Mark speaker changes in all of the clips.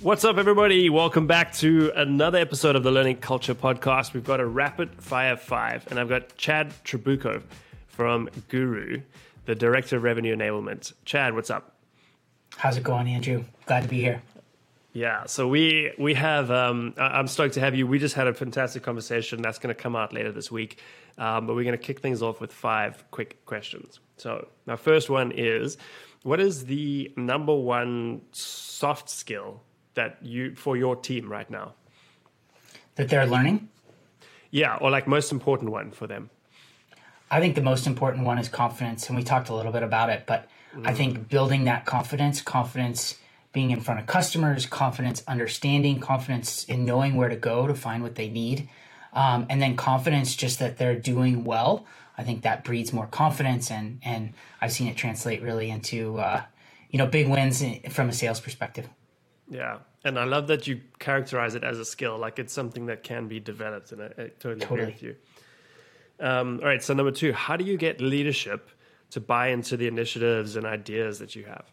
Speaker 1: What's up, everybody? Welcome back to another episode of the Learning Culture Podcast. We've got a rapid fire five, and I've got Chad Trabucco from Guru, the Director of Revenue Enablement. Chad, what's up?
Speaker 2: How's it going, Andrew? Glad to be here.
Speaker 1: Yeah, so we we have. Um, I'm stoked to have you. We just had a fantastic conversation that's going to come out later this week, um, but we're going to kick things off with five quick questions. So my first one is, what is the number one soft skill that you for your team right now?
Speaker 2: That they're learning?
Speaker 1: Yeah, or like most important one for them.
Speaker 2: I think the most important one is confidence, and we talked a little bit about it, but mm. I think building that confidence, confidence being in front of customers, confidence understanding, confidence in knowing where to go to find what they need, um, and then confidence just that they're doing well. I think that breeds more confidence, and and I've seen it translate really into uh, you know big wins from a sales perspective.
Speaker 1: Yeah, and I love that you characterize it as a skill, like it's something that can be developed, and I, I totally, totally, agree with you. Um, all right, so number two, how do you get leadership to buy into the initiatives and ideas that you have?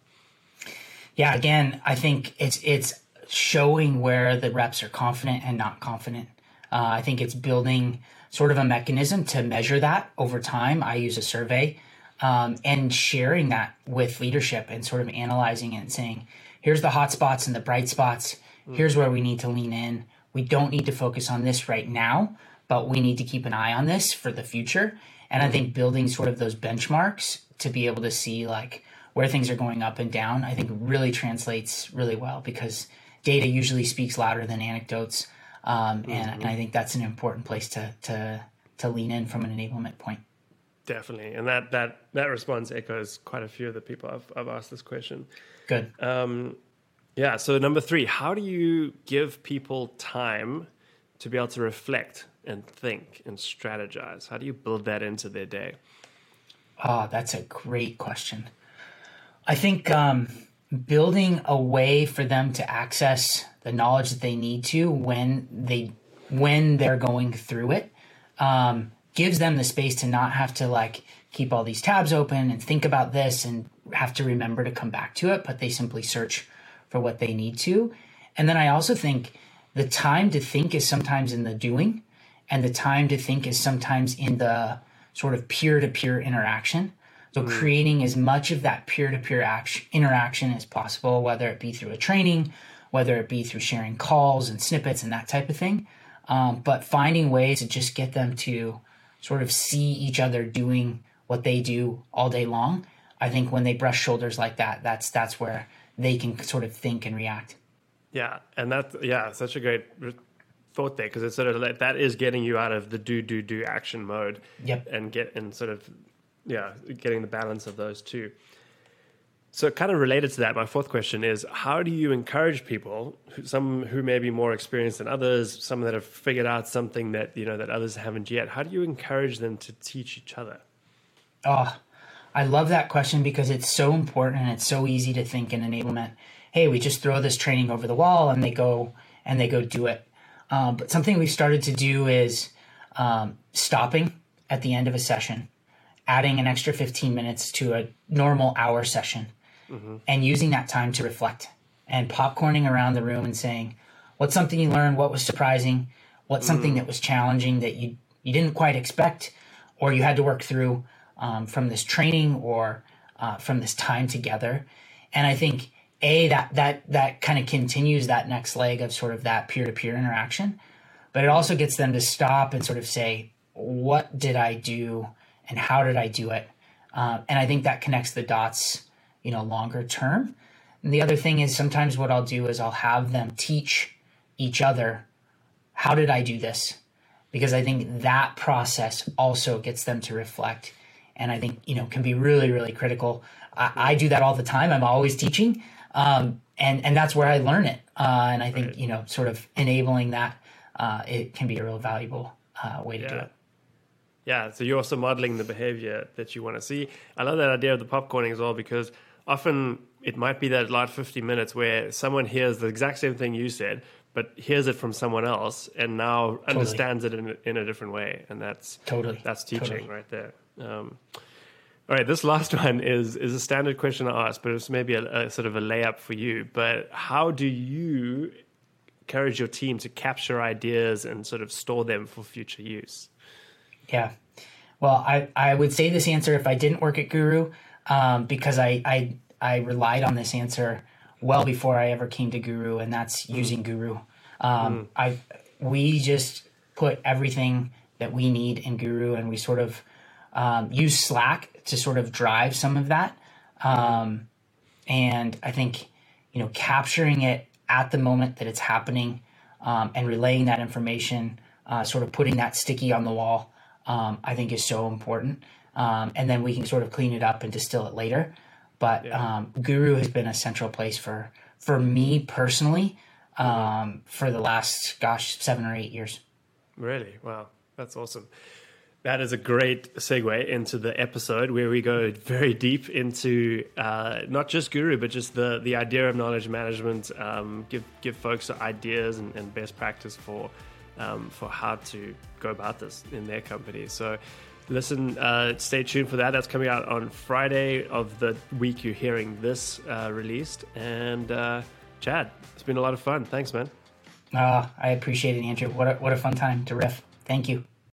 Speaker 2: Yeah, again, I think it's it's showing where the reps are confident and not confident. Uh, I think it's building sort of a mechanism to measure that over time. I use a survey um, and sharing that with leadership and sort of analyzing it and saying, here's the hot spots and the bright spots. Here's where we need to lean in. We don't need to focus on this right now, but we need to keep an eye on this for the future. And I think building sort of those benchmarks to be able to see like where things are going up and down, I think really translates really well because data usually speaks louder than anecdotes. Um, and, mm-hmm. and I think that's an important place to, to, to lean in from an enablement point.
Speaker 1: Definitely, and that that that response echoes quite a few of the people I've I've asked this question.
Speaker 2: Good. Um,
Speaker 1: yeah. So number three, how do you give people time to be able to reflect and think and strategize? How do you build that into their day?
Speaker 2: Oh, that's a great question. I think um, building a way for them to access the knowledge that they need to when they when they're going through it um, gives them the space to not have to like keep all these tabs open and think about this and have to remember to come back to it, but they simply search for what they need to. And then I also think the time to think is sometimes in the doing, and the time to think is sometimes in the sort of peer to peer interaction. So mm. creating as much of that peer to peer interaction as possible, whether it be through a training, whether it be through sharing calls and snippets and that type of thing. Um, but finding ways to just get them to sort of see each other doing what they do all day long I think when they brush shoulders like that, that's that's where they can sort of think and react.
Speaker 1: Yeah, and that's yeah, such a great thought there because it's sort of like that is getting you out of the do do do action mode.
Speaker 2: Yep.
Speaker 1: And get and sort of yeah, getting the balance of those two. So, kind of related to that, my fourth question is: How do you encourage people, some who may be more experienced than others, some that have figured out something that you know that others haven't yet? How do you encourage them to teach each other?
Speaker 2: Oh, I love that question because it's so important and it's so easy to think in enablement. Hey, we just throw this training over the wall and they go and they go do it. Um, but something we've started to do is um, stopping at the end of a session, adding an extra 15 minutes to a normal hour session, mm-hmm. and using that time to reflect and popcorning around the room and saying, "What's something you learned? What was surprising? What's something mm. that was challenging that you you didn't quite expect, or you had to work through?" um, from this training or uh, from this time together. And I think a that that that kind of continues that next leg of sort of that peer to peer interaction, but it also gets them to stop and sort of say, what did I do and how did I do it? Uh, and I think that connects the dots, you know, longer term. And the other thing is sometimes what I'll do is I'll have them teach each other, how did I do this? Because I think that process also gets them to reflect and I think you know can be really really critical. I, I do that all the time. I'm always teaching, um, and and that's where I learn it. Uh, and I think right. you know sort of enabling that uh, it can be a real valuable uh, way to
Speaker 1: yeah.
Speaker 2: do it.
Speaker 1: Yeah, so you're also modeling the behavior that you want to see. I love that idea of the popcorning as well because often it might be that last 50 minutes where someone hears the exact same thing you said, but hears it from someone else and now totally. understands it in, in a different way. And that's
Speaker 2: totally
Speaker 1: that's teaching
Speaker 2: totally.
Speaker 1: right there. Um, All right, this last one is is a standard question I ask, but it's maybe a, a sort of a layup for you. But how do you encourage your team to capture ideas and sort of store them for future use?
Speaker 2: Yeah. Well, I, I would say this answer if I didn't work at Guru, um, because I, I I relied on this answer well before I ever came to Guru, and that's mm. using Guru. Um, mm. I we just put everything that we need in Guru, and we sort of um, use Slack to sort of drive some of that. Um, and I think you know capturing it at the moment that it's happening um, and relaying that information, uh, sort of putting that sticky on the wall, um, I think is so important. Um, and then we can sort of clean it up and distill it later. But yeah. Um, Guru has been a central place for for me personally um, for the last gosh seven or eight years.
Speaker 1: Really, wow, that's awesome. That is a great segue into the episode where we go very deep into uh, not just Guru, but just the the idea of knowledge management. Um, give give folks ideas and, and best practice for um, for how to go about this in their company. So, listen, uh, stay tuned for that. That's coming out on Friday of the week you're hearing this uh, released. And uh, Chad, it's been a lot of fun. Thanks, man.
Speaker 2: Uh, I appreciate it, Andrew. What a, what a fun time to riff. Thank you.